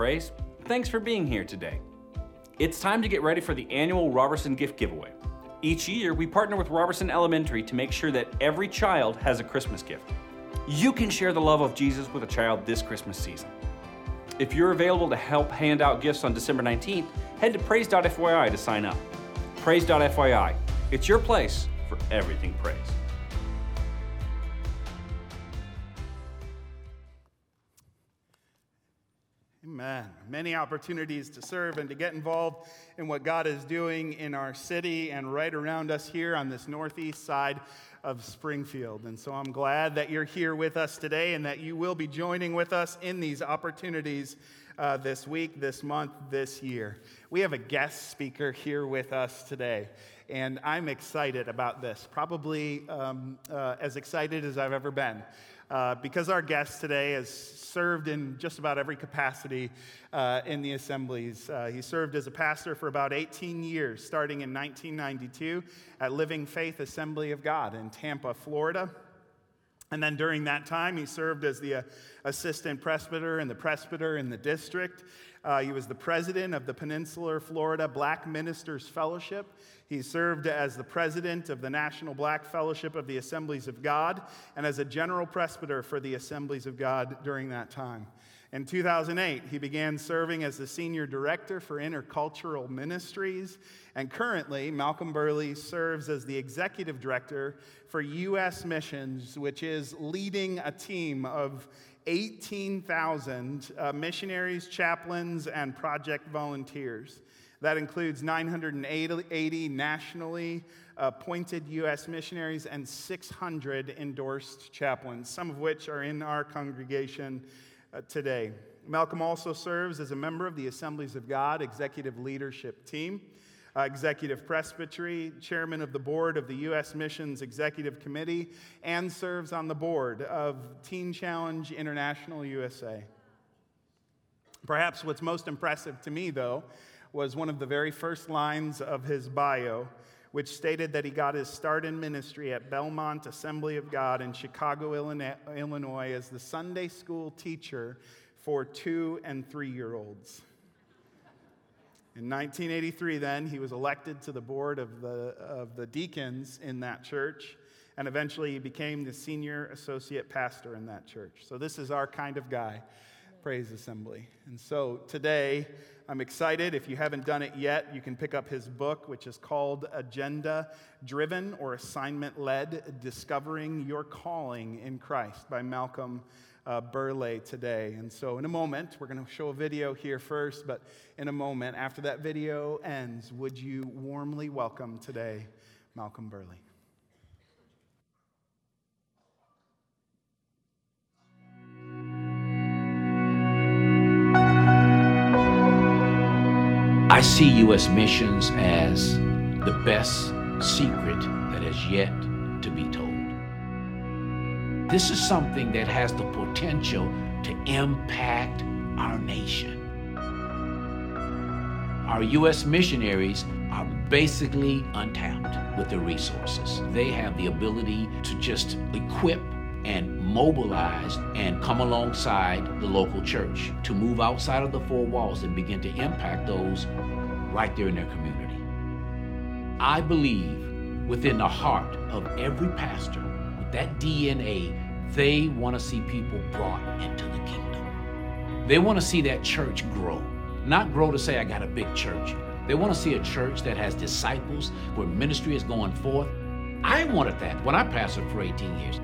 Praise. Thanks for being here today. It's time to get ready for the annual Robertson Gift Giveaway. Each year, we partner with Robertson Elementary to make sure that every child has a Christmas gift. You can share the love of Jesus with a child this Christmas season. If you're available to help hand out gifts on December 19th, head to praise.fyi to sign up. Praise.fyi, it's your place for everything praise. Many opportunities to serve and to get involved in what God is doing in our city and right around us here on this northeast side of Springfield. And so I'm glad that you're here with us today and that you will be joining with us in these opportunities uh, this week, this month, this year. We have a guest speaker here with us today, and I'm excited about this, probably um, uh, as excited as I've ever been. Uh, because our guest today has served in just about every capacity uh, in the assemblies. Uh, he served as a pastor for about 18 years, starting in 1992 at Living Faith Assembly of God in Tampa, Florida. And then during that time, he served as the uh, assistant presbyter and the presbyter in the district. Uh, he was the president of the Peninsular Florida Black Ministers Fellowship. He served as the president of the National Black Fellowship of the Assemblies of God and as a general presbyter for the Assemblies of God during that time. In 2008, he began serving as the senior director for intercultural ministries. And currently, Malcolm Burleigh serves as the executive director for U.S. Missions, which is leading a team of 18,000 uh, missionaries, chaplains, and project volunteers. That includes 980 nationally appointed U.S. missionaries and 600 endorsed chaplains, some of which are in our congregation uh, today. Malcolm also serves as a member of the Assemblies of God executive leadership team, uh, executive presbytery, chairman of the board of the U.S. Missions Executive Committee, and serves on the board of Teen Challenge International USA. Perhaps what's most impressive to me, though, was one of the very first lines of his bio, which stated that he got his start in ministry at Belmont Assembly of God in Chicago, Illinois, as the Sunday school teacher for two and three year olds. In 1983, then, he was elected to the board of the, of the deacons in that church, and eventually he became the senior associate pastor in that church. So, this is our kind of guy, Praise Assembly. And so, today, I'm excited. If you haven't done it yet, you can pick up his book, which is called Agenda Driven or Assignment Led Discovering Your Calling in Christ by Malcolm uh, Burleigh today. And so, in a moment, we're going to show a video here first, but in a moment, after that video ends, would you warmly welcome today Malcolm Burleigh? I see U.S. missions as the best secret that has yet to be told. This is something that has the potential to impact our nation. Our U.S. missionaries are basically untapped with the resources. They have the ability to just equip and mobilize and come alongside the local church to move outside of the four walls and begin to impact those right there in their community. I believe within the heart of every pastor, with that DNA, they want to see people brought into the kingdom. They want to see that church grow, not grow to say, I got a big church. They want to see a church that has disciples, where ministry is going forth. I wanted that when I pastored for 18 years.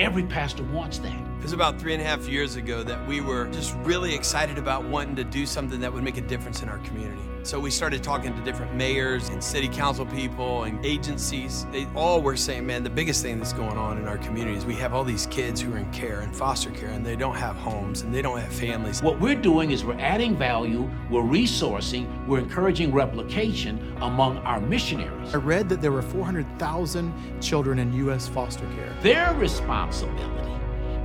Every pastor wants that. It was about three and a half years ago that we were just really excited about wanting to do something that would make a difference in our community. So we started talking to different mayors and city council people and agencies. They all were saying, man, the biggest thing that's going on in our community is we have all these kids who are in care and foster care and they don't have homes and they don't have families. What we're doing is we're adding value, we're resourcing, we're encouraging replication among our missionaries. I read that there were 400,000 children in U.S. foster care. Their responsibility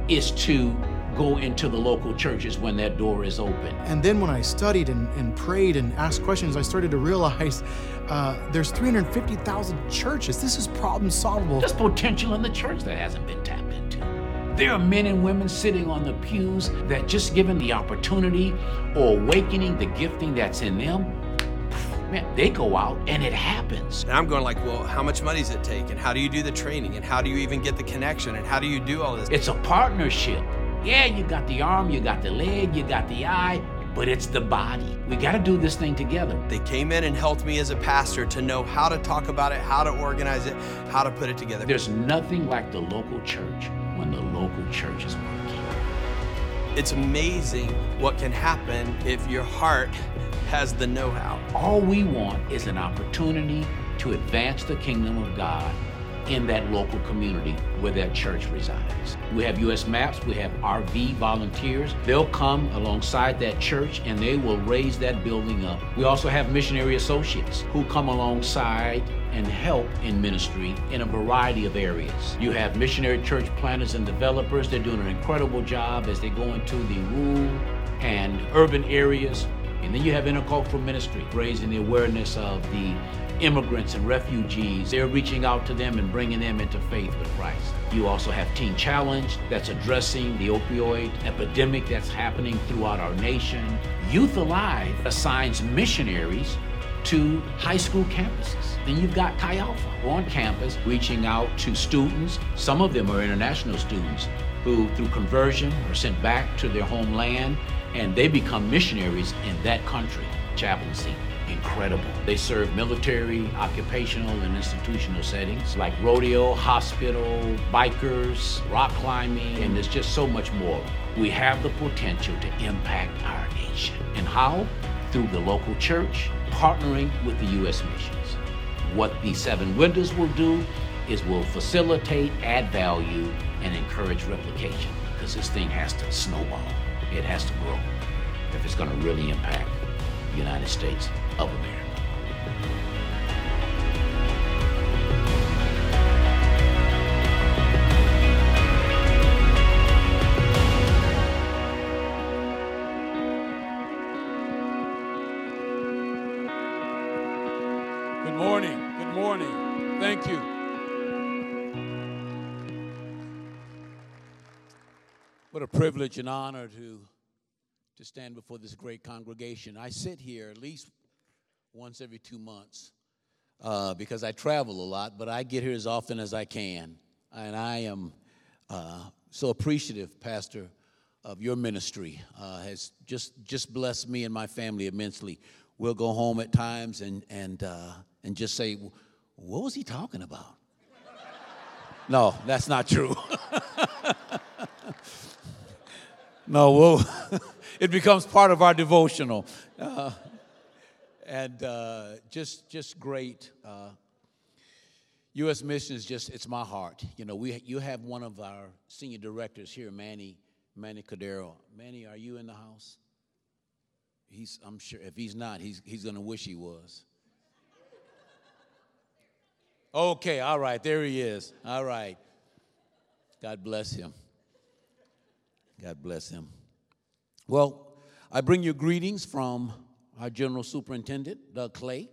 is to go into the local churches when that door is open. And then when I studied and, and prayed and asked questions, I started to realize uh, there's 350,000 churches. This is problem solvable. There's potential in the church that hasn't been tapped into. There are men and women sitting on the pews that just given the opportunity or awakening the gifting that's in them, man, they go out and it happens. And I'm going like, well, how much money does it take? And how do you do the training? And how do you even get the connection? And how do you do all this? It's a partnership. Yeah, you got the arm, you got the leg, you got the eye, but it's the body. We got to do this thing together. They came in and helped me as a pastor to know how to talk about it, how to organize it, how to put it together. There's nothing like the local church when the local church is working. It's amazing what can happen if your heart has the know how. All we want is an opportunity to advance the kingdom of God in that local community where that church resides. We have US MAPS, we have RV volunteers. They'll come alongside that church and they will raise that building up. We also have missionary associates who come alongside and help in ministry in a variety of areas. You have missionary church planners and developers. They're doing an incredible job as they go into the rural and urban areas. And then you have intercultural ministry, raising the awareness of the immigrants and refugees. They're reaching out to them and bringing them into faith with Christ. You also have Teen Challenge that's addressing the opioid epidemic that's happening throughout our nation. Youth Alive assigns missionaries to high school campuses. Then you've got Chi Alpha on campus reaching out to students. Some of them are international students who, through conversion, are sent back to their homeland and they become missionaries in that country. Chaplaincy incredible. They serve military, occupational, and institutional settings like rodeo, hospital, bikers, rock climbing, and there's just so much more. We have the potential to impact our nation. And how? Through the local church, partnering with the U.S. missions. What the Seven Windows will do is will facilitate, add value, and encourage replication because this thing has to snowball. It has to grow if it's going to really impact the United States of America. Privilege and honor to to stand before this great congregation. I sit here at least once every two months uh, because I travel a lot, but I get here as often as I can. And I am uh, so appreciative, Pastor, of your ministry. Uh, has just just blessed me and my family immensely. We'll go home at times and and uh, and just say, "What was he talking about?" no, that's not true. no, we'll it becomes part of our devotional. Uh, and uh, just just great. Uh, U.S. Mission is just it's my heart. You know, we you have one of our senior directors here, Manny Manny Cordero. Manny, are you in the house? He's I'm sure if he's not, he's he's gonna wish he was. Okay, all right, there he is. All right. God bless him. God bless him. Well, I bring you greetings from our General Superintendent, Doug Clay.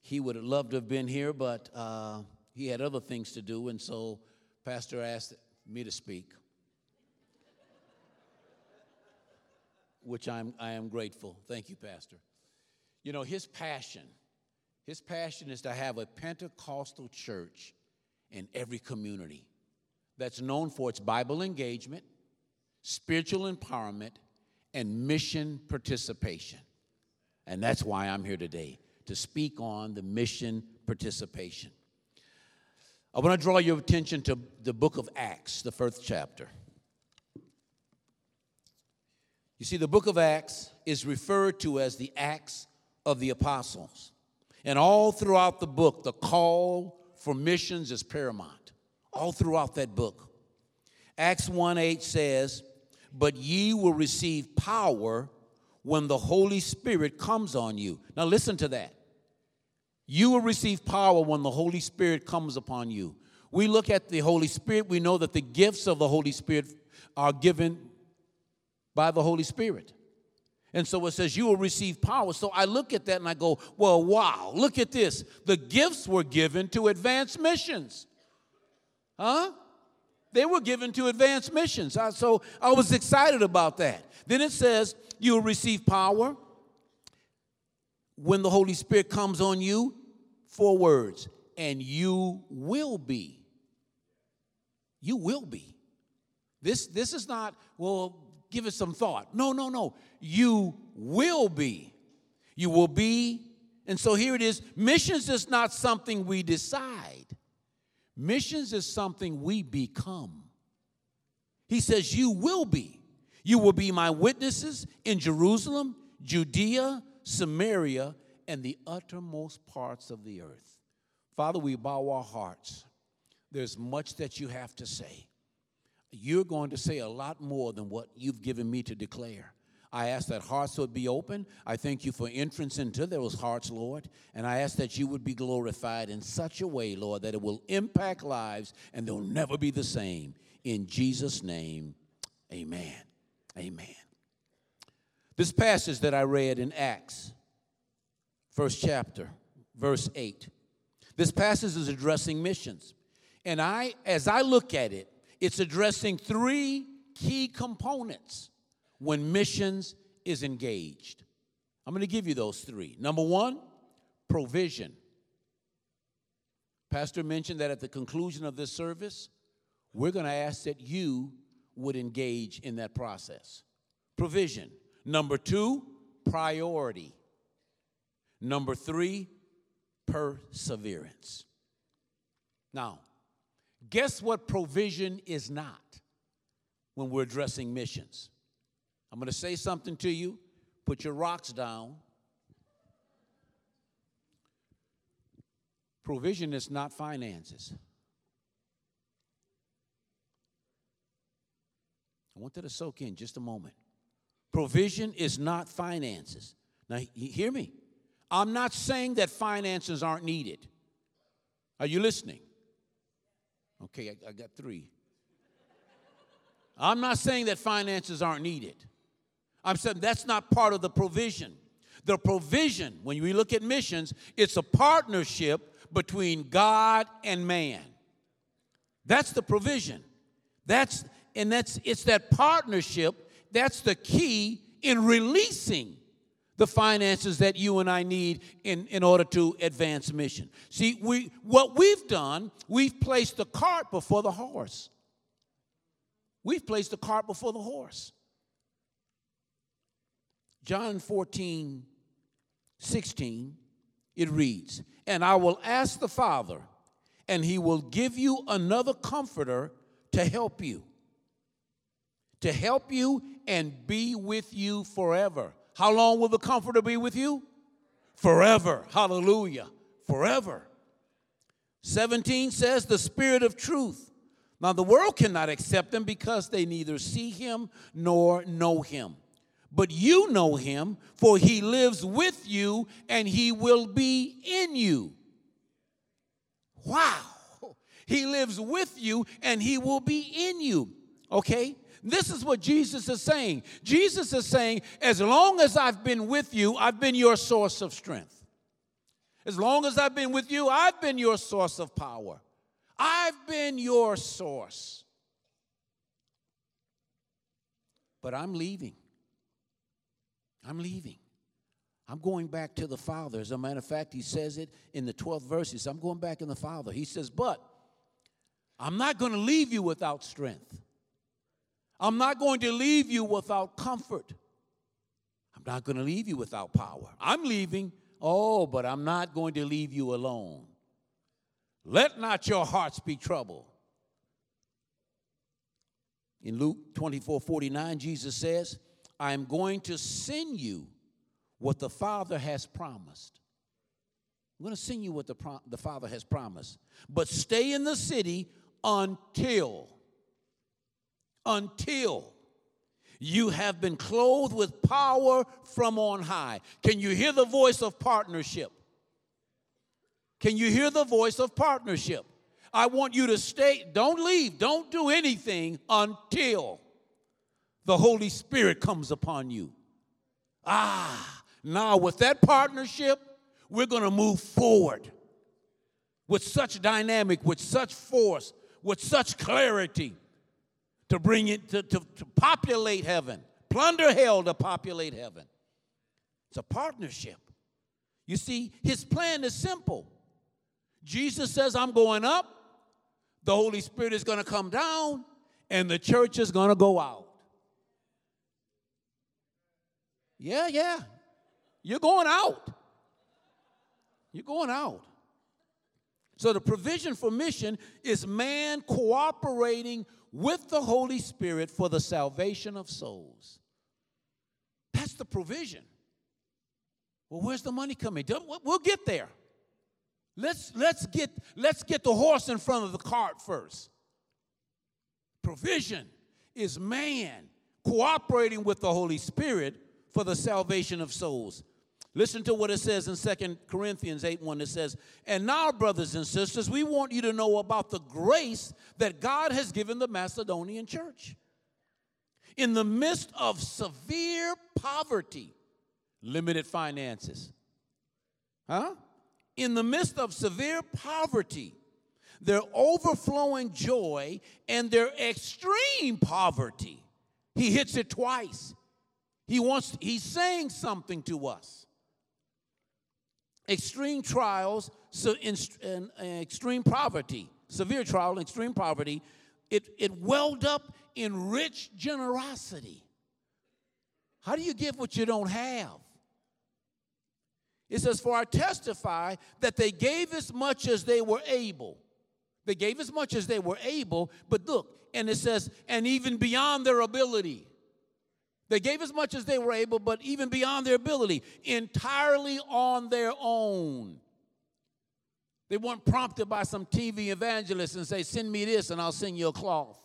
He would have loved to have been here, but uh, he had other things to do, and so Pastor asked me to speak, which I'm, I am grateful. Thank you, Pastor. You know, his passion, his passion is to have a Pentecostal church in every community that's known for its Bible engagement, spiritual empowerment, and mission participation. And that's why I'm here today to speak on the mission participation. I want to draw your attention to the book of Acts, the first chapter. You see, the book of Acts is referred to as the Acts of the Apostles. And all throughout the book, the call for missions is paramount. All throughout that book. Acts 1 8 says, But ye will receive power when the Holy Spirit comes on you. Now, listen to that. You will receive power when the Holy Spirit comes upon you. We look at the Holy Spirit, we know that the gifts of the Holy Spirit are given by the Holy Spirit. And so it says, You will receive power. So I look at that and I go, Well, wow, look at this. The gifts were given to advance missions. Huh? They were given to advance missions. So I was excited about that. Then it says, You will receive power when the Holy Spirit comes on you. Four words, and you will be. You will be. This, this is not, well, give it some thought. No, no, no. You will be. You will be. And so here it is missions is not something we decide, missions is something we become. He says, You will be. You will be my witnesses in Jerusalem, Judea, Samaria, and the uttermost parts of the earth. Father, we bow our hearts. There's much that you have to say you're going to say a lot more than what you've given me to declare. I ask that hearts would be open. I thank you for entrance into those hearts, Lord. And I ask that you would be glorified in such a way, Lord, that it will impact lives and they'll never be the same. In Jesus' name, amen. Amen. This passage that I read in Acts, first chapter, verse 8, this passage is addressing missions. And I, as I look at it, it's addressing three key components when missions is engaged. I'm going to give you those three. Number one, provision. Pastor mentioned that at the conclusion of this service, we're going to ask that you would engage in that process. Provision. Number two, priority. Number three, perseverance. Now, Guess what provision is not when we're addressing missions? I'm going to say something to you. Put your rocks down. Provision is not finances. I want that to soak in just a moment. Provision is not finances. Now, hear me. I'm not saying that finances aren't needed. Are you listening? Okay, I, I got three. I'm not saying that finances aren't needed. I'm saying that's not part of the provision. The provision, when we look at missions, it's a partnership between God and man. That's the provision. That's and that's it's that partnership that's the key in releasing the finances that you and I need in, in order to advance mission. See, we, what we've done, we've placed the cart before the horse. We've placed the cart before the horse. John 14, 16, it reads, And I will ask the Father, and he will give you another comforter to help you, to help you and be with you forever how long will the Comforter be with you? Forever. Hallelujah. Forever. 17 says, The Spirit of truth. Now, the world cannot accept him because they neither see him nor know him. But you know him, for he lives with you and he will be in you. Wow. He lives with you and he will be in you. Okay? This is what Jesus is saying. Jesus is saying, as long as I've been with you, I've been your source of strength. As long as I've been with you, I've been your source of power. I've been your source. But I'm leaving. I'm leaving. I'm going back to the Father. As a matter of fact, he says it in the 12th verse. He says, I'm going back in the Father. He says, But I'm not going to leave you without strength. I'm not going to leave you without comfort. I'm not going to leave you without power. I'm leaving. Oh, but I'm not going to leave you alone. Let not your hearts be troubled. In Luke 24 49, Jesus says, I am going to send you what the Father has promised. I'm going to send you what the, pro- the Father has promised. But stay in the city until until you have been clothed with power from on high. Can you hear the voice of partnership? Can you hear the voice of partnership? I want you to stay, don't leave, don't do anything until the Holy Spirit comes upon you. Ah, now with that partnership, we're going to move forward with such dynamic, with such force, with such clarity to bring it to, to, to populate heaven, plunder hell to populate heaven. It's a partnership. You see, his plan is simple. Jesus says, I'm going up, the Holy Spirit is going to come down, and the church is going to go out. Yeah, yeah. You're going out. You're going out. So the provision for mission is man cooperating with the Holy Spirit for the salvation of souls. That's the provision. Well, where's the money coming? We'll get there. Let's, let's, get, let's get the horse in front of the cart first. Provision is man cooperating with the Holy Spirit for the salvation of souls. Listen to what it says in Second Corinthians 8 1. It says, And now, brothers and sisters, we want you to know about the grace that God has given the Macedonian church. In the midst of severe poverty, limited finances, huh? In the midst of severe poverty, their overflowing joy, and their extreme poverty, he hits it twice. He wants, he's saying something to us extreme trials, so in, in, in extreme poverty, severe trial, extreme poverty, it, it welled up in rich generosity. How do you give what you don't have? It says, For I testify that they gave as much as they were able. They gave as much as they were able, but look, and it says, and even beyond their ability. They gave as much as they were able, but even beyond their ability, entirely on their own. They weren't prompted by some TV evangelist and say, Send me this and I'll send you a cloth.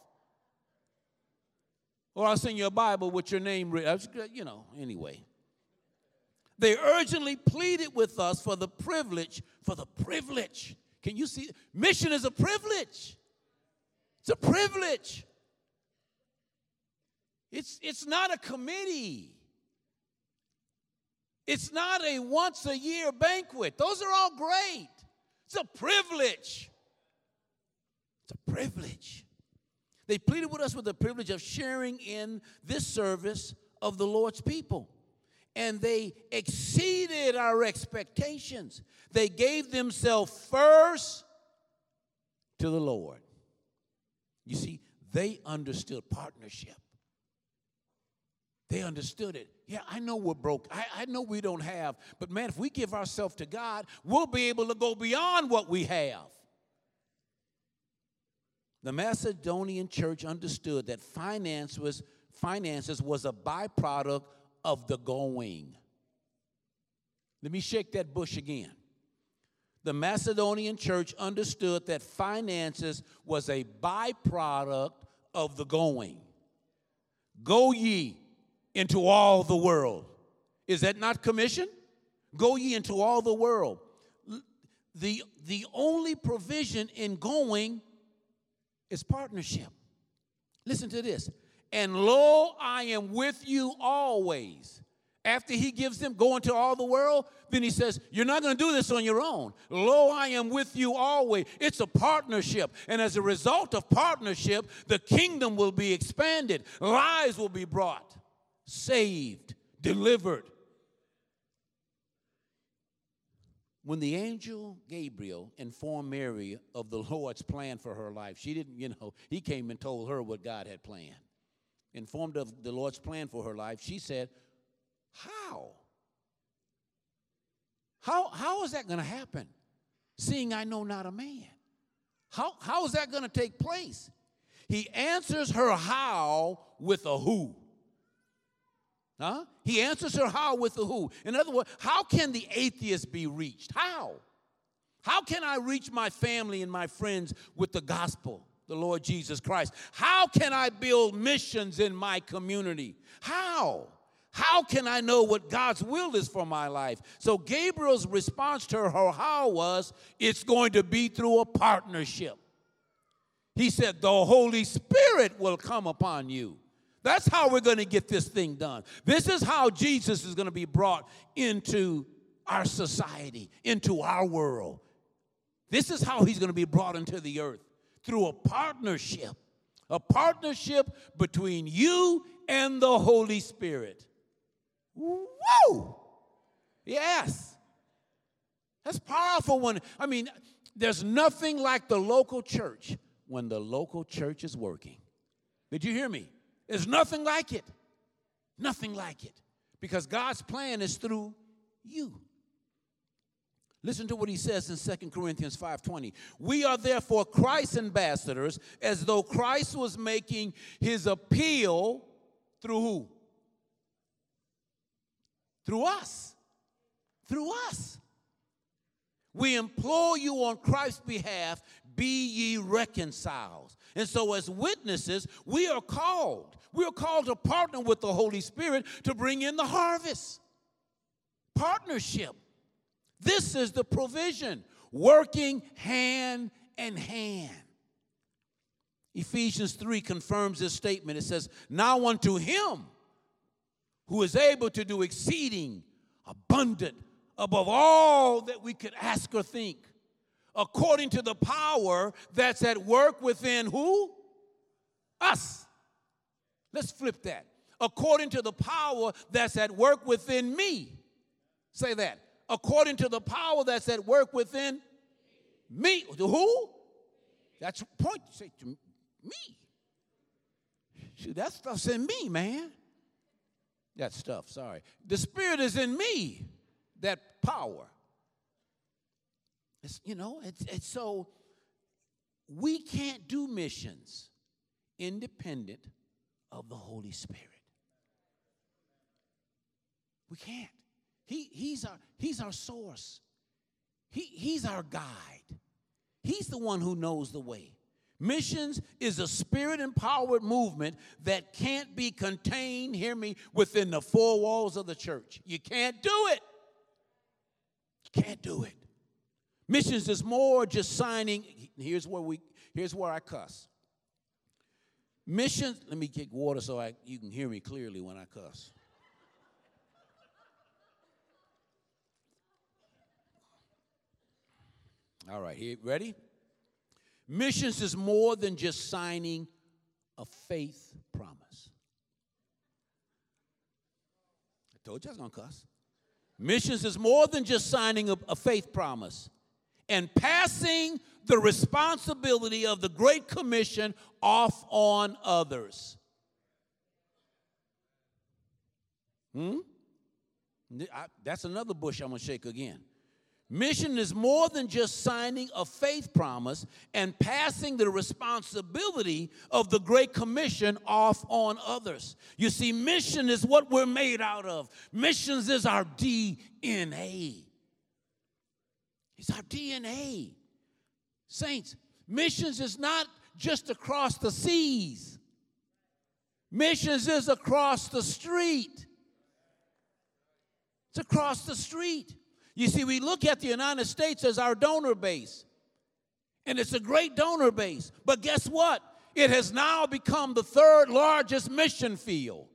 Or I'll send you a Bible with your name written. You know, anyway. They urgently pleaded with us for the privilege, for the privilege. Can you see? Mission is a privilege. It's a privilege it's, it's not a committee. It's not a once a year banquet. Those are all great. It's a privilege. It's a privilege. They pleaded with us with the privilege of sharing in this service of the Lord's people. And they exceeded our expectations. They gave themselves first to the Lord. You see, they understood partnership. They understood it. Yeah, I know we're broke. I, I know we don't have. But man, if we give ourselves to God, we'll be able to go beyond what we have. The Macedonian church understood that finance was, finances was a byproduct of the going. Let me shake that bush again. The Macedonian church understood that finances was a byproduct of the going. Go ye into all the world. Is that not commission? Go ye into all the world. The, the only provision in going is partnership. Listen to this. And lo, I am with you always. After he gives them go into all the world, then he says, You're not going to do this on your own. Lo, I am with you always. It's a partnership. And as a result of partnership, the kingdom will be expanded, lives will be brought saved, delivered. When the angel Gabriel informed Mary of the Lord's plan for her life, she didn't, you know, he came and told her what God had planned. Informed of the Lord's plan for her life, she said, How? How, how is that going to happen? Seeing I know not a man. How, how is that going to take place? He answers her how with a who. Huh? He answers her how with the who. In other words, how can the atheist be reached? How? How can I reach my family and my friends with the gospel, the Lord Jesus Christ? How can I build missions in my community? How? How can I know what God's will is for my life? So Gabriel's response to her how was, it's going to be through a partnership. He said, the Holy Spirit will come upon you that's how we're going to get this thing done. This is how Jesus is going to be brought into our society, into our world. This is how he's going to be brought into the earth through a partnership. A partnership between you and the Holy Spirit. Whoa! Yes. That's powerful when, I mean, there's nothing like the local church when the local church is working. Did you hear me? There's nothing like it. Nothing like it. Because God's plan is through you. Listen to what he says in 2 Corinthians 5:20. We are therefore Christ's ambassadors as though Christ was making his appeal through who? Through us. Through us. We implore you on Christ's behalf, be ye reconciled. And so, as witnesses, we are called. We are called to partner with the Holy Spirit to bring in the harvest. Partnership. This is the provision, working hand in hand. Ephesians 3 confirms this statement. It says, Now unto him who is able to do exceeding abundant above all that we could ask or think, according to the power that's at work within who? Us. Let's flip that. According to the power that's at work within me. Say that according to the power that's at work within me. To who? That's point. Say to me. See, that stuff's in me, man. That stuff, sorry. The Spirit is in me, that power. It's, you know, it's, it's so we can't do missions independent of the Holy Spirit. We can't. He, he's, our, he's our source, he, He's our guide. He's the one who knows the way. Missions is a spirit empowered movement that can't be contained, hear me, within the four walls of the church. You can't do it. You can't do it. Missions is more just signing. Here's where we here's where I cuss. Missions, let me get water so I, you can hear me clearly when I cuss. All right, here, ready? Missions is more than just signing a faith promise. I told you I was going to cuss. Missions is more than just signing a, a faith promise and passing the responsibility of the Great Commission off on others. Hmm? I, that's another bush I'm going to shake again. Mission is more than just signing a faith promise and passing the responsibility of the Great Commission off on others. You see, mission is what we're made out of, missions is our DNA. It's our DNA. Saints, missions is not just across the seas, missions is across the street. It's across the street. You see, we look at the United States as our donor base, and it's a great donor base. But guess what? It has now become the third largest mission field.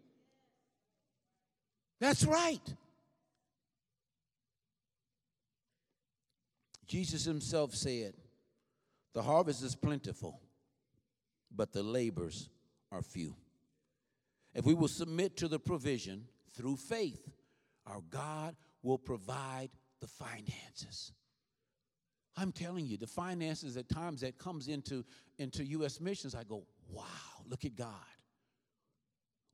That's right. Jesus himself said, The harvest is plentiful, but the labors are few. If we will submit to the provision through faith, our God will provide the finances. I'm telling you, the finances at times that comes into, into U.S. missions, I go, wow, look at God.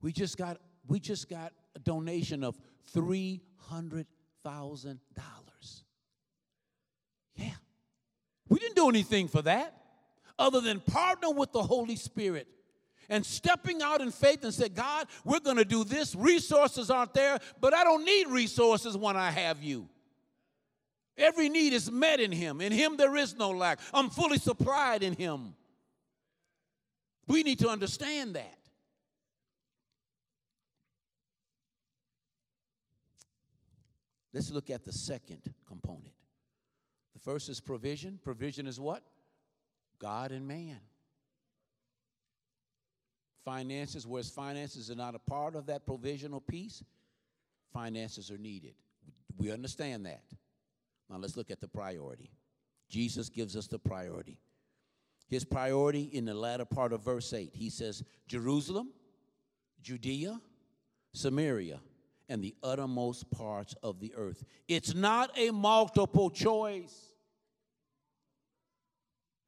We just got we just got a donation of three hundred thousand dollars. Yeah. We didn't do anything for that other than partner with the Holy Spirit and stepping out in faith and say, God, we're going to do this. Resources aren't there, but I don't need resources when I have you. Every need is met in Him. In Him, there is no lack. I'm fully supplied in Him. We need to understand that. Let's look at the second component. The first is provision. Provision is what? God and man. Finances, whereas finances are not a part of that provisional piece, finances are needed. We understand that. Now let's look at the priority. Jesus gives us the priority. His priority in the latter part of verse 8, he says, Jerusalem, Judea, Samaria, and the uttermost parts of the earth. It's not a multiple choice.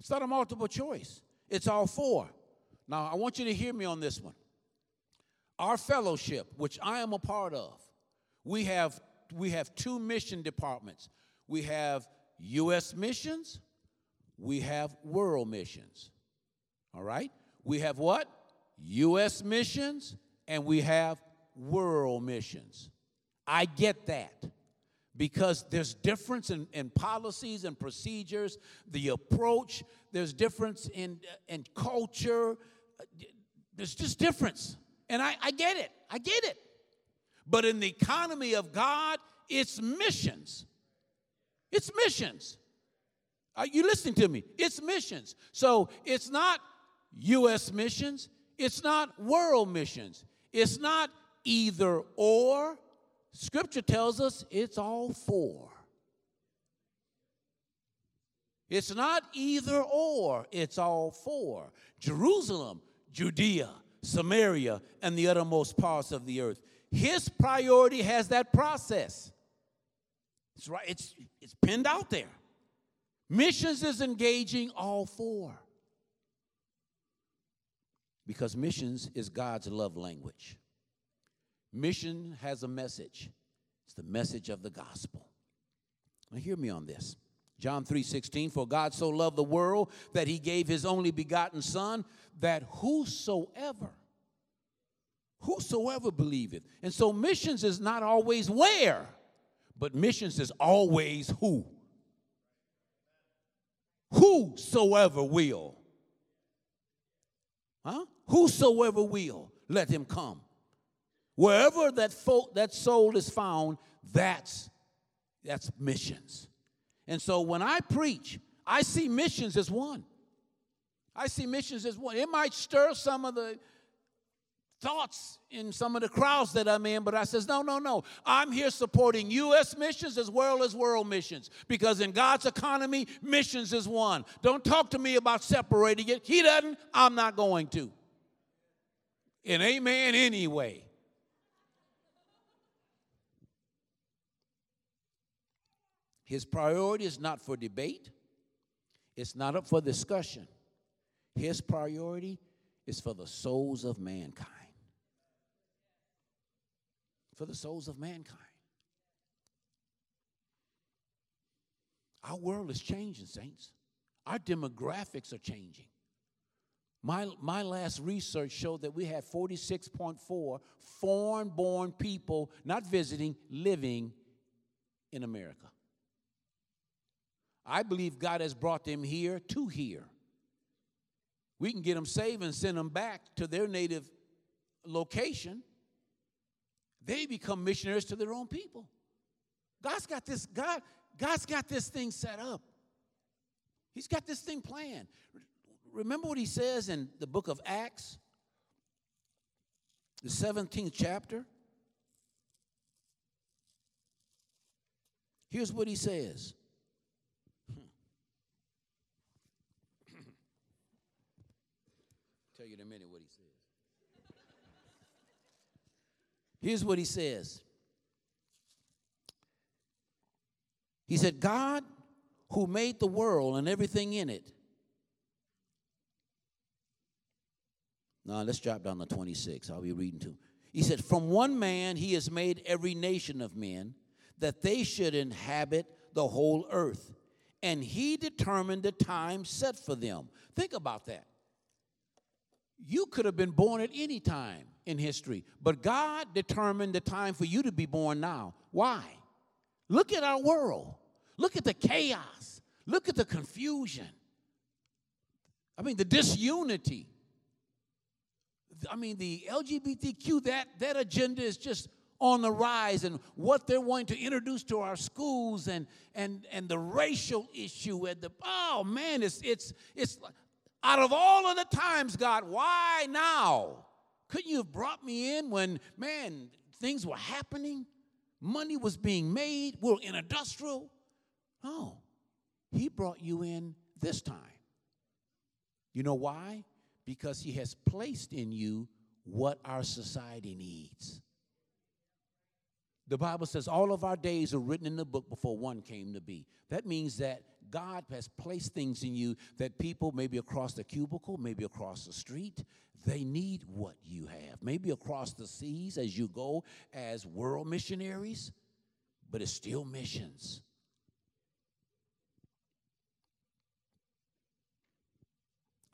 It's not a multiple choice, it's all four. Now, I want you to hear me on this one. Our fellowship, which I am a part of, we have, we have two mission departments. We have U.S. missions, we have world missions. All right? We have what? U.S. missions, and we have world missions. I get that because there's difference in, in policies and procedures, the approach, there's difference in, uh, in culture, uh, there's just difference. And I, I get it, I get it. But in the economy of God, it's missions. It's missions. Are you listening to me? It's missions. So it's not U.S. missions, it's not world missions, it's not either or. Scripture tells us it's all four. It's not either or, it's all four. Jerusalem, Judea, Samaria, and the uttermost parts of the earth. His priority has that process. It's right, it's, it's pinned out there. Missions is engaging all four. Because missions is God's love language. Mission has a message. It's the message of the gospel. Now hear me on this. John 3:16 for God so loved the world that he gave his only begotten son that whosoever whosoever believeth. And so missions is not always where, but missions is always who. Whosoever will. Huh? Whosoever will, let him come. Wherever that, fo- that soul is found, that's, that's missions. And so when I preach, I see missions as one. I see missions as one. It might stir some of the thoughts in some of the crowds that I'm in, but I says, no, no, no. I'm here supporting U.S. missions as well as world missions because in God's economy, missions is one. Don't talk to me about separating it. He doesn't, I'm not going to. And amen anyway. His priority is not for debate, it's not up for discussion. His priority is for the souls of mankind. For the souls of mankind. Our world is changing, saints. Our demographics are changing. My, my last research showed that we had 46.4 foreign born people, not visiting, living in America. I believe God has brought them here to here. We can get them saved and send them back to their native location. They become missionaries to their own people. God's got this, God, God's got this thing set up. He's got this thing planned. Remember what he says in the book of Acts, the 17th chapter? Here's what he says tell you in a minute what he says. Here's what he says He said, God who made the world and everything in it. Now let's drop down to 26. I'll be reading to too. He said, From one man he has made every nation of men that they should inhabit the whole earth. And he determined the time set for them. Think about that. You could have been born at any time in history, but God determined the time for you to be born now. Why? Look at our world. Look at the chaos. Look at the confusion. I mean, the disunity. I mean, the LGBTQ, that, that agenda is just on the rise and what they're wanting to introduce to our schools and and and the racial issue and the oh man it's it's it's out of all of the times, God, why now? Couldn't you have brought me in when, man, things were happening? Money was being made. We are in industrial. No, He brought you in this time. You know why? Because He has placed in you what our society needs. The Bible says all of our days are written in the book before one came to be. That means that God has placed things in you that people, maybe across the cubicle, maybe across the street, they need what you have. Maybe across the seas as you go as world missionaries, but it's still missions.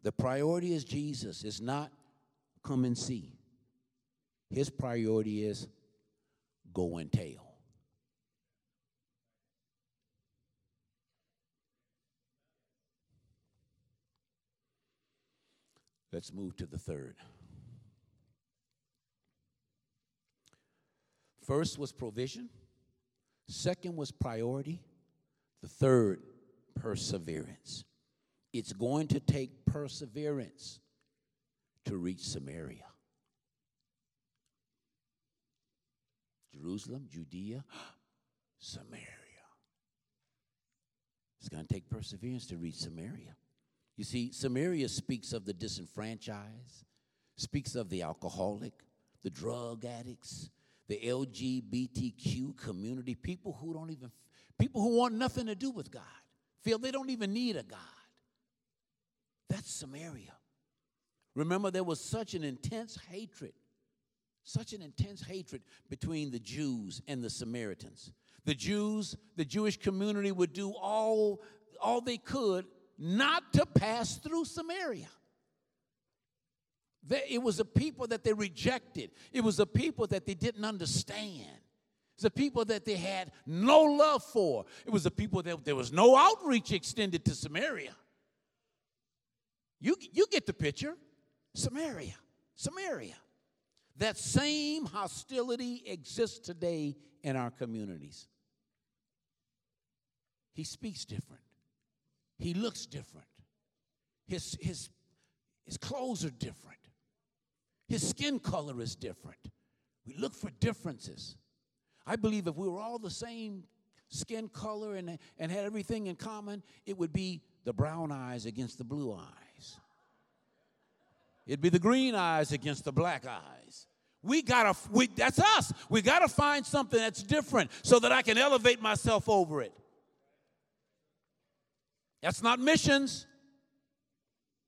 The priority is Jesus, it's not come and see. His priority is go and tell. Let's move to the third. First was provision, second was priority, the third, perseverance. It's going to take perseverance to reach Samaria. Jerusalem, Judea, Samaria. It's going to take perseverance to reach Samaria. You see, Samaria speaks of the disenfranchised, speaks of the alcoholic, the drug addicts, the LGBTQ community, people who don't even, people who want nothing to do with God, feel they don't even need a God. That's Samaria. Remember, there was such an intense hatred, such an intense hatred between the Jews and the Samaritans. The Jews, the Jewish community would do all, all they could not to pass through Samaria. It was a people that they rejected. It was a people that they didn't understand. It's a people that they had no love for. It was a people that there was no outreach extended to Samaria. You, you get the picture. Samaria. Samaria. That same hostility exists today in our communities. He speaks different. He looks different. His, his, his clothes are different. His skin color is different. We look for differences. I believe if we were all the same skin color and, and had everything in common, it would be the brown eyes against the blue eyes. It'd be the green eyes against the black eyes. We gotta, we, that's us. We gotta find something that's different so that I can elevate myself over it. That's not missions.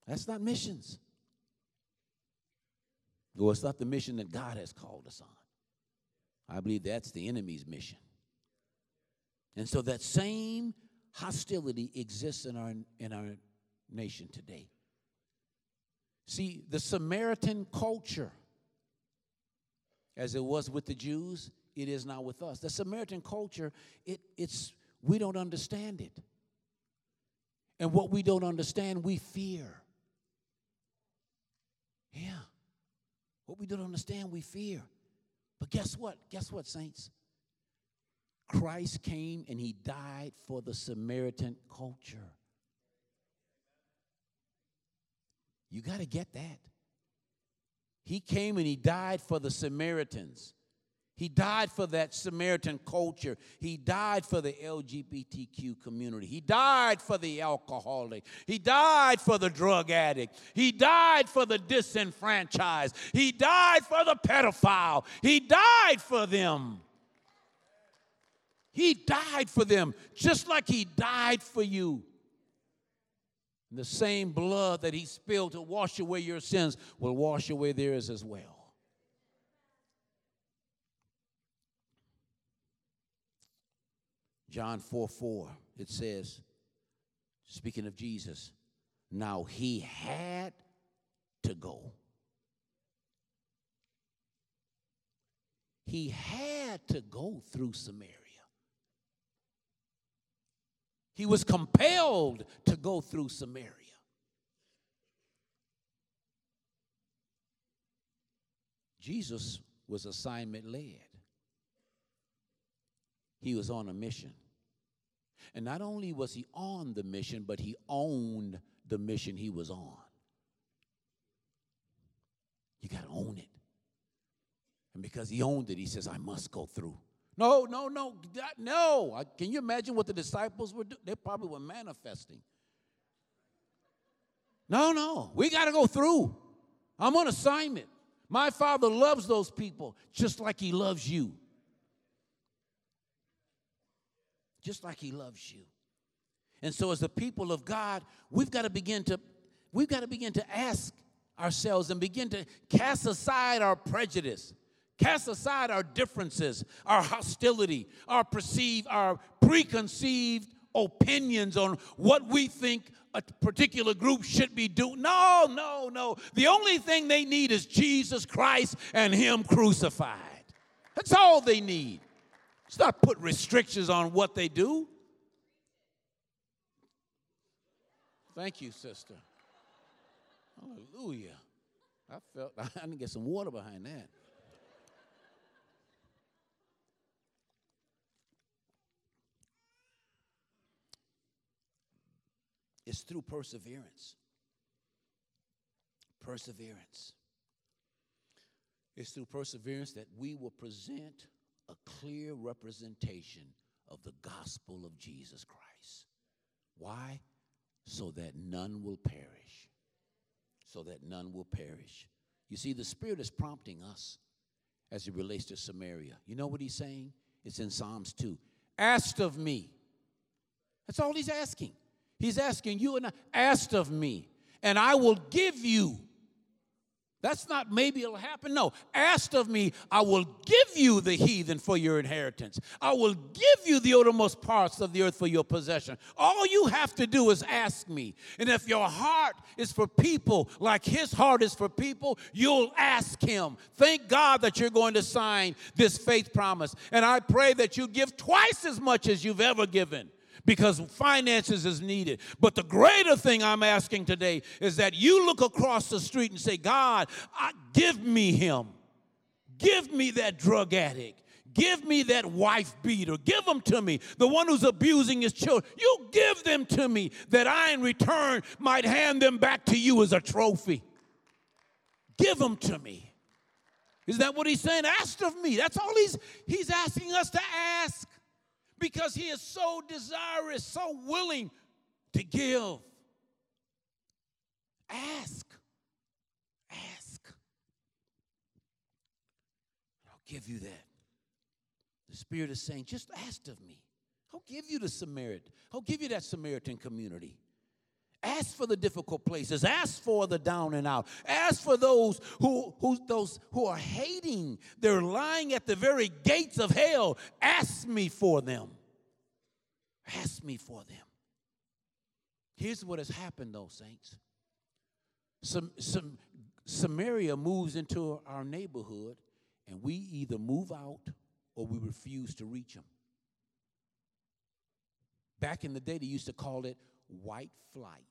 That's not missions. Or it's not the mission that God has called us on. I believe that's the enemy's mission. And so that same hostility exists in our, in our nation today. See, the Samaritan culture, as it was with the Jews, it is now with us. The Samaritan culture, it, it's, we don't understand it. And what we don't understand, we fear. Yeah. What we don't understand, we fear. But guess what? Guess what, saints? Christ came and he died for the Samaritan culture. You got to get that. He came and he died for the Samaritans. He died for that Samaritan culture. He died for the LGBTQ community. He died for the alcoholic. He died for the drug addict. He died for the disenfranchised. He died for the pedophile. He died for them. He died for them just like He died for you. The same blood that He spilled to wash away your sins will wash away theirs as well. John 4 4, it says, speaking of Jesus, now he had to go. He had to go through Samaria. He was compelled to go through Samaria. Jesus was assignment led he was on a mission. And not only was he on the mission, but he owned the mission he was on. You got to own it. And because he owned it, he says, I must go through. No, no, no, no. Can you imagine what the disciples were doing? They probably were manifesting. No, no, we got to go through. I'm on assignment. My father loves those people just like he loves you. Just like he loves you. And so as the people of God, we've got to begin to we've got to begin to ask ourselves and begin to cast aside our prejudice. Cast aside our differences, our hostility, our perceived, our preconceived opinions on what we think a particular group should be doing. No, no, no. The only thing they need is Jesus Christ and Him crucified. That's all they need. It's not put restrictions on what they do. Thank you, sister. Hallelujah. I felt I need to get some water behind that. It's through perseverance. Perseverance. It's through perseverance that we will present a clear representation of the gospel of Jesus Christ. Why? So that none will perish. So that none will perish. You see, the Spirit is prompting us as it relates to Samaria. You know what he's saying? It's in Psalms 2. Asked of me. That's all he's asking. He's asking you and I, asked of me, and I will give you. That's not maybe it'll happen. No, asked of me, I will give you the heathen for your inheritance. I will give you the uttermost parts of the earth for your possession. All you have to do is ask me. And if your heart is for people like his heart is for people, you'll ask him. Thank God that you're going to sign this faith promise. And I pray that you give twice as much as you've ever given because finances is needed. But the greater thing I'm asking today is that you look across the street and say, God, I, give me him. Give me that drug addict. Give me that wife beater. Give them to me. The one who's abusing his children. You give them to me that I, in return, might hand them back to you as a trophy. Give them to me. Is that what he's saying? Ask of me. That's all he's he's asking us to ask because he is so desirous, so willing to give. Ask. Ask. I'll give you that. The Spirit is saying, just ask of me. I'll give you the Samaritan. I'll give you that Samaritan community. Ask for the difficult places. Ask for the down and out. Ask for those who, who, those who are hating. They're lying at the very gates of hell. Ask me for them. Ask me for them. Here's what has happened, though, saints. Some, some, Samaria moves into our neighborhood, and we either move out or we refuse to reach them. Back in the day, they used to call it white flight.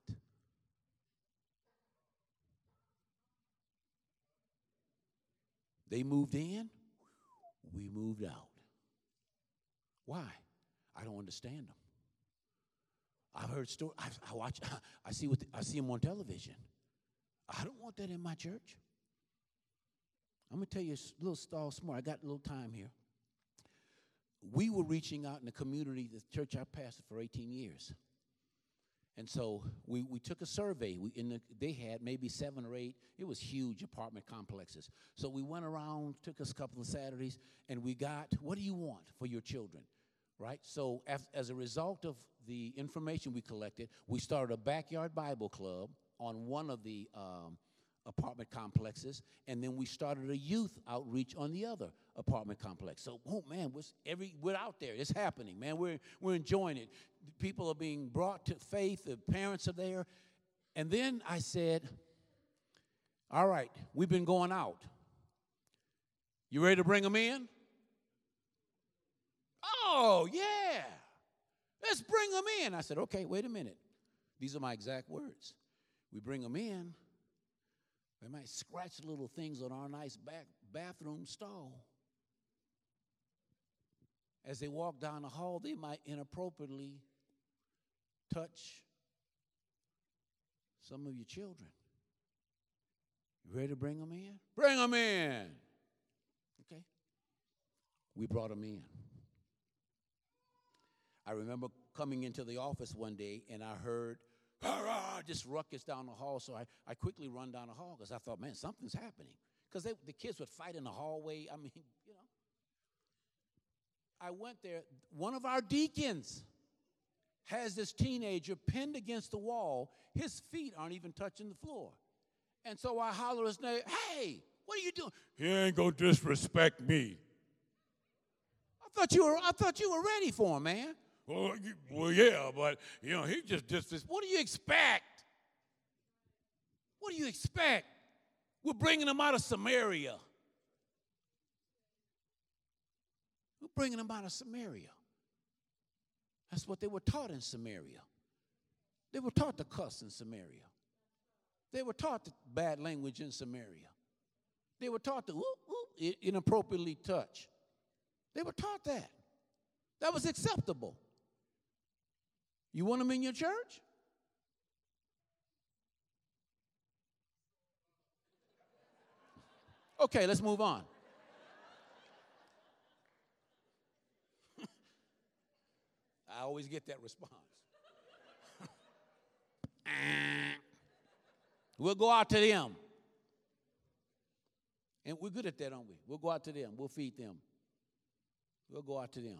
They moved in, we moved out. Why? I don't understand them. I've heard stories. I, watch. I see what the, I see them on television. I don't want that in my church. I'm gonna tell you a little stall smart. I got a little time here. We were reaching out in the community, the church I pastored for 18 years. And so we, we took a survey. We, in the, they had maybe seven or eight. It was huge apartment complexes. So we went around, took us a couple of Saturdays, and we got, what do you want for your children? Right? So as, as a result of the information we collected, we started a backyard Bible club on one of the um, apartment complexes, and then we started a youth outreach on the other apartment complex. So, oh man, we're, every, we're out there. It's happening, man. We're, we're enjoying it. People are being brought to faith, the parents are there. And then I said, All right, we've been going out. You ready to bring them in? Oh, yeah. Let's bring them in. I said, Okay, wait a minute. These are my exact words. We bring them in. They might scratch little things on our nice back bathroom stall. As they walk down the hall, they might inappropriately touch some of your children. You ready to bring them in? Bring them in. Okay. We brought them in. I remember coming into the office one day and I heard just ruckus down the hall. So I, I quickly run down the hall because I thought, man, something's happening. Because the kids would fight in the hallway. I mean, you know. I went there. One of our deacons has this teenager pinned against the wall. His feet aren't even touching the floor. And so I holler his name, hey, what are you doing? He ain't gonna disrespect me. I thought you were I thought you were ready for him, man. Well, well yeah, but you know, he just just what do you expect? What do you expect? We're bringing him out of Samaria. We're bringing him out of Samaria. That's what they were taught in Samaria. They were taught to cuss in Samaria. They were taught the bad language in Samaria. They were taught to ooh, ooh, inappropriately touch. They were taught that. That was acceptable. You want them in your church? Okay, let's move on. I always get that response. we'll go out to them. And we're good at that, aren't we? We'll go out to them. We'll feed them. We'll go out to them.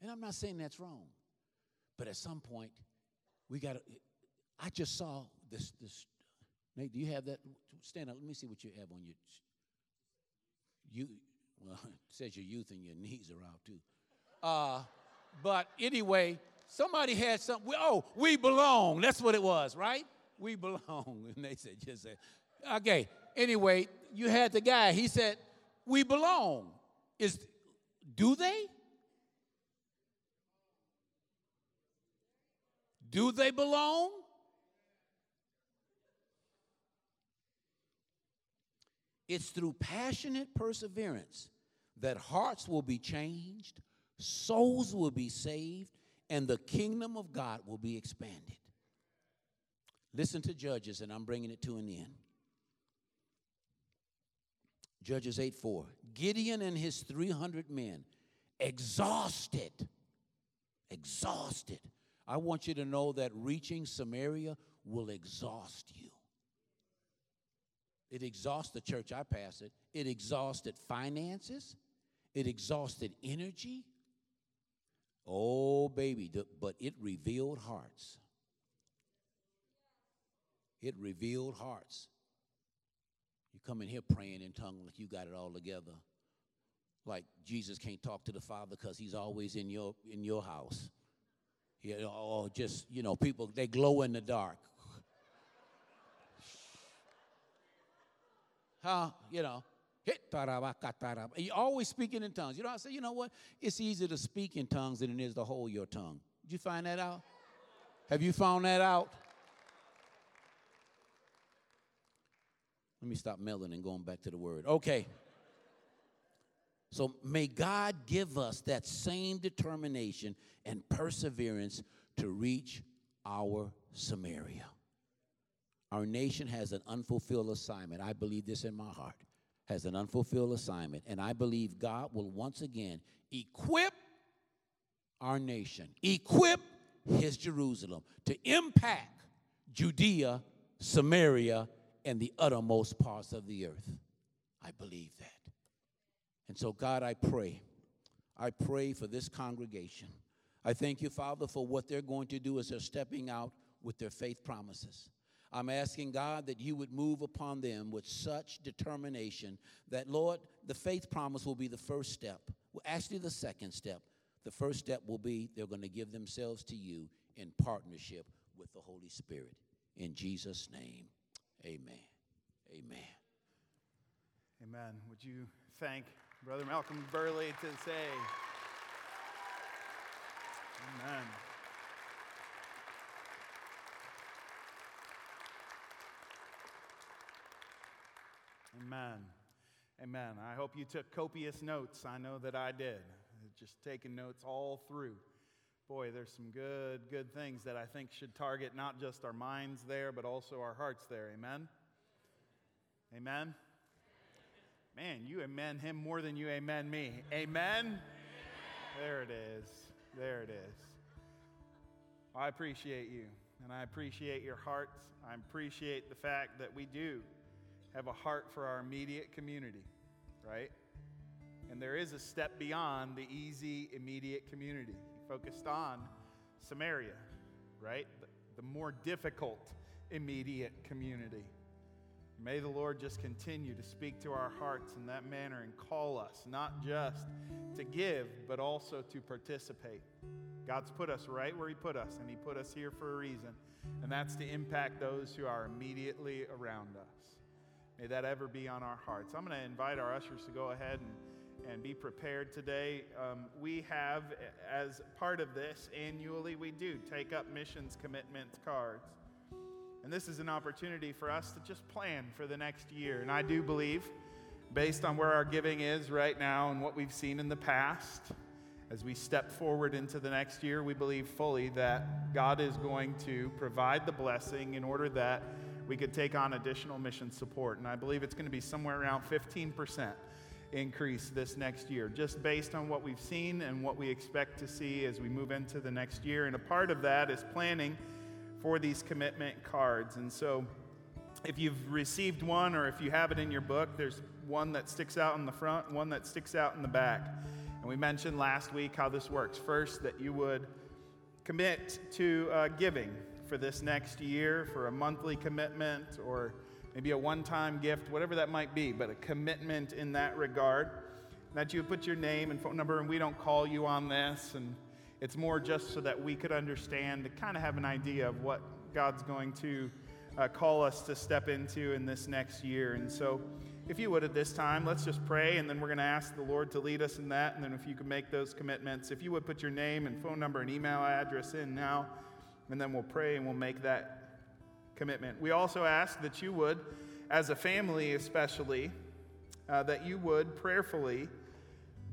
And I'm not saying that's wrong. But at some point, we got to. I just saw this. This. Nate, do you have that? Stand up. Let me see what you have on your. You. Well, it says your youth and your knees are out too. Uh, but anyway, somebody had something. Oh, we belong. That's what it was, right? We belong. And they said, just said, okay. Anyway, you had the guy. He said, we belong. Is do they? Do they belong? It's through passionate perseverance that hearts will be changed, souls will be saved, and the kingdom of God will be expanded. Listen to Judges, and I'm bringing it to an end. Judges 8 4. Gideon and his 300 men, exhausted, exhausted. I want you to know that reaching Samaria will exhaust you. It exhausts the church I pastored. It exhausted finances. It exhausted energy. Oh, baby, but it revealed hearts. It revealed hearts. You come in here praying in tongues like you got it all together. Like Jesus can't talk to the Father because he's always in your in your house. You know, or just, you know, people they glow in the dark. Huh? You know. You're always speaking in tongues. You know, I say, you know what? It's easier to speak in tongues than it is to hold your tongue. Did you find that out? Have you found that out? Let me stop meddling and going back to the word. Okay. So may God give us that same determination and perseverance to reach our Samaria. Our nation has an unfulfilled assignment. I believe this in my heart. Has an unfulfilled assignment. And I believe God will once again equip our nation, equip his Jerusalem to impact Judea, Samaria, and the uttermost parts of the earth. I believe that. And so, God, I pray. I pray for this congregation. I thank you, Father, for what they're going to do as they're stepping out with their faith promises. I'm asking God that you would move upon them with such determination that, Lord, the faith promise will be the first step. Well, actually, the second step. The first step will be they're going to give themselves to you in partnership with the Holy Spirit. In Jesus' name. Amen. Amen. Amen. Would you thank Brother Malcolm Burleigh to say, Amen. Amen. Amen. I hope you took copious notes. I know that I did. Just taking notes all through. Boy, there's some good, good things that I think should target not just our minds there, but also our hearts there. Amen? Amen? Man, you amen him more than you amen me. Amen? There it is. There it is. I appreciate you, and I appreciate your hearts. I appreciate the fact that we do have a heart for our immediate community, right? And there is a step beyond the easy, immediate community. He focused on Samaria, right? The, the more difficult, immediate community. May the Lord just continue to speak to our hearts in that manner and call us not just to give, but also to participate. God's put us right where He put us, and He put us here for a reason, and that's to impact those who are immediately around us. May that ever be on our hearts. I'm going to invite our ushers to go ahead and, and be prepared today. Um, we have, as part of this, annually, we do take up missions commitment cards. And this is an opportunity for us to just plan for the next year. And I do believe, based on where our giving is right now and what we've seen in the past, as we step forward into the next year, we believe fully that God is going to provide the blessing in order that we could take on additional mission support. And I believe it's going to be somewhere around 15% increase this next year, just based on what we've seen and what we expect to see as we move into the next year. And a part of that is planning for these commitment cards. And so, if you've received one or if you have it in your book, there's one that sticks out in the front, one that sticks out in the back. And we mentioned last week how this works. First, that you would commit to uh, giving for this next year, for a monthly commitment or maybe a one time gift, whatever that might be, but a commitment in that regard. That you put your name and phone number, and we don't call you on this. And it's more just so that we could understand, to kind of have an idea of what God's going to uh, call us to step into in this next year. And so, if you would at this time, let's just pray, and then we're going to ask the Lord to lead us in that. And then, if you could make those commitments, if you would put your name and phone number and email address in now, and then we'll pray and we'll make that commitment. We also ask that you would, as a family especially, uh, that you would prayerfully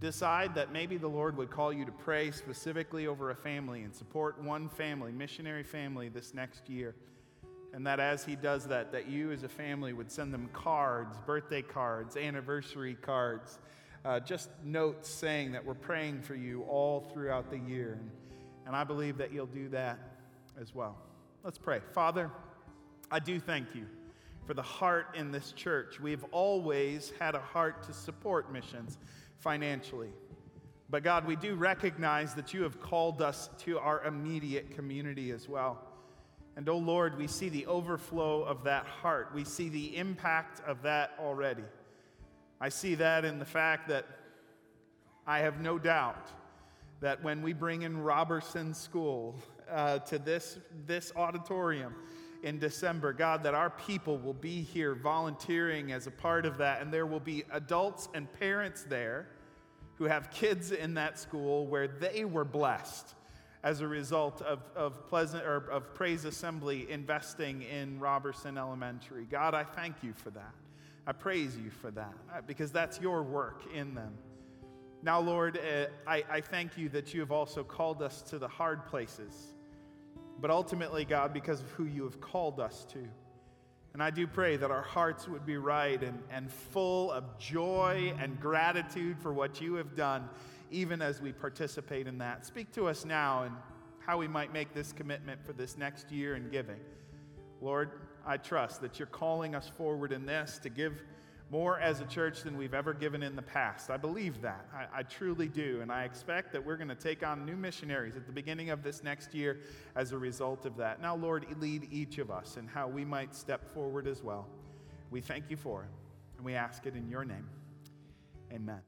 decide that maybe the Lord would call you to pray specifically over a family and support one family, missionary family, this next year. And that as He does that, that you as a family would send them cards, birthday cards, anniversary cards, uh, just notes saying that we're praying for you all throughout the year. And, and I believe that you'll do that as well. Let's pray. Father, I do thank you for the heart in this church. We've always had a heart to support missions financially. But God, we do recognize that you have called us to our immediate community as well. And oh Lord, we see the overflow of that heart. We see the impact of that already. I see that in the fact that I have no doubt that when we bring in Robertson School uh, to this, this auditorium in December, God, that our people will be here volunteering as a part of that, and there will be adults and parents there who have kids in that school where they were blessed as a result of, of pleasant or of praise assembly investing in robertson elementary. God i thank you for that. I praise you for that uh, because that's your work in them. Now lord uh, I, I thank you that you have also called us to the hard places but ultimately, God, because of who you have called us to. And I do pray that our hearts would be right and, and full of joy and gratitude for what you have done, even as we participate in that. Speak to us now and how we might make this commitment for this next year in giving. Lord, I trust that you're calling us forward in this to give more as a church than we've ever given in the past. I believe that. I, I truly do. And I expect that we're going to take on new missionaries at the beginning of this next year as a result of that. Now, Lord, lead each of us in how we might step forward as well. We thank you for it, and we ask it in your name. Amen.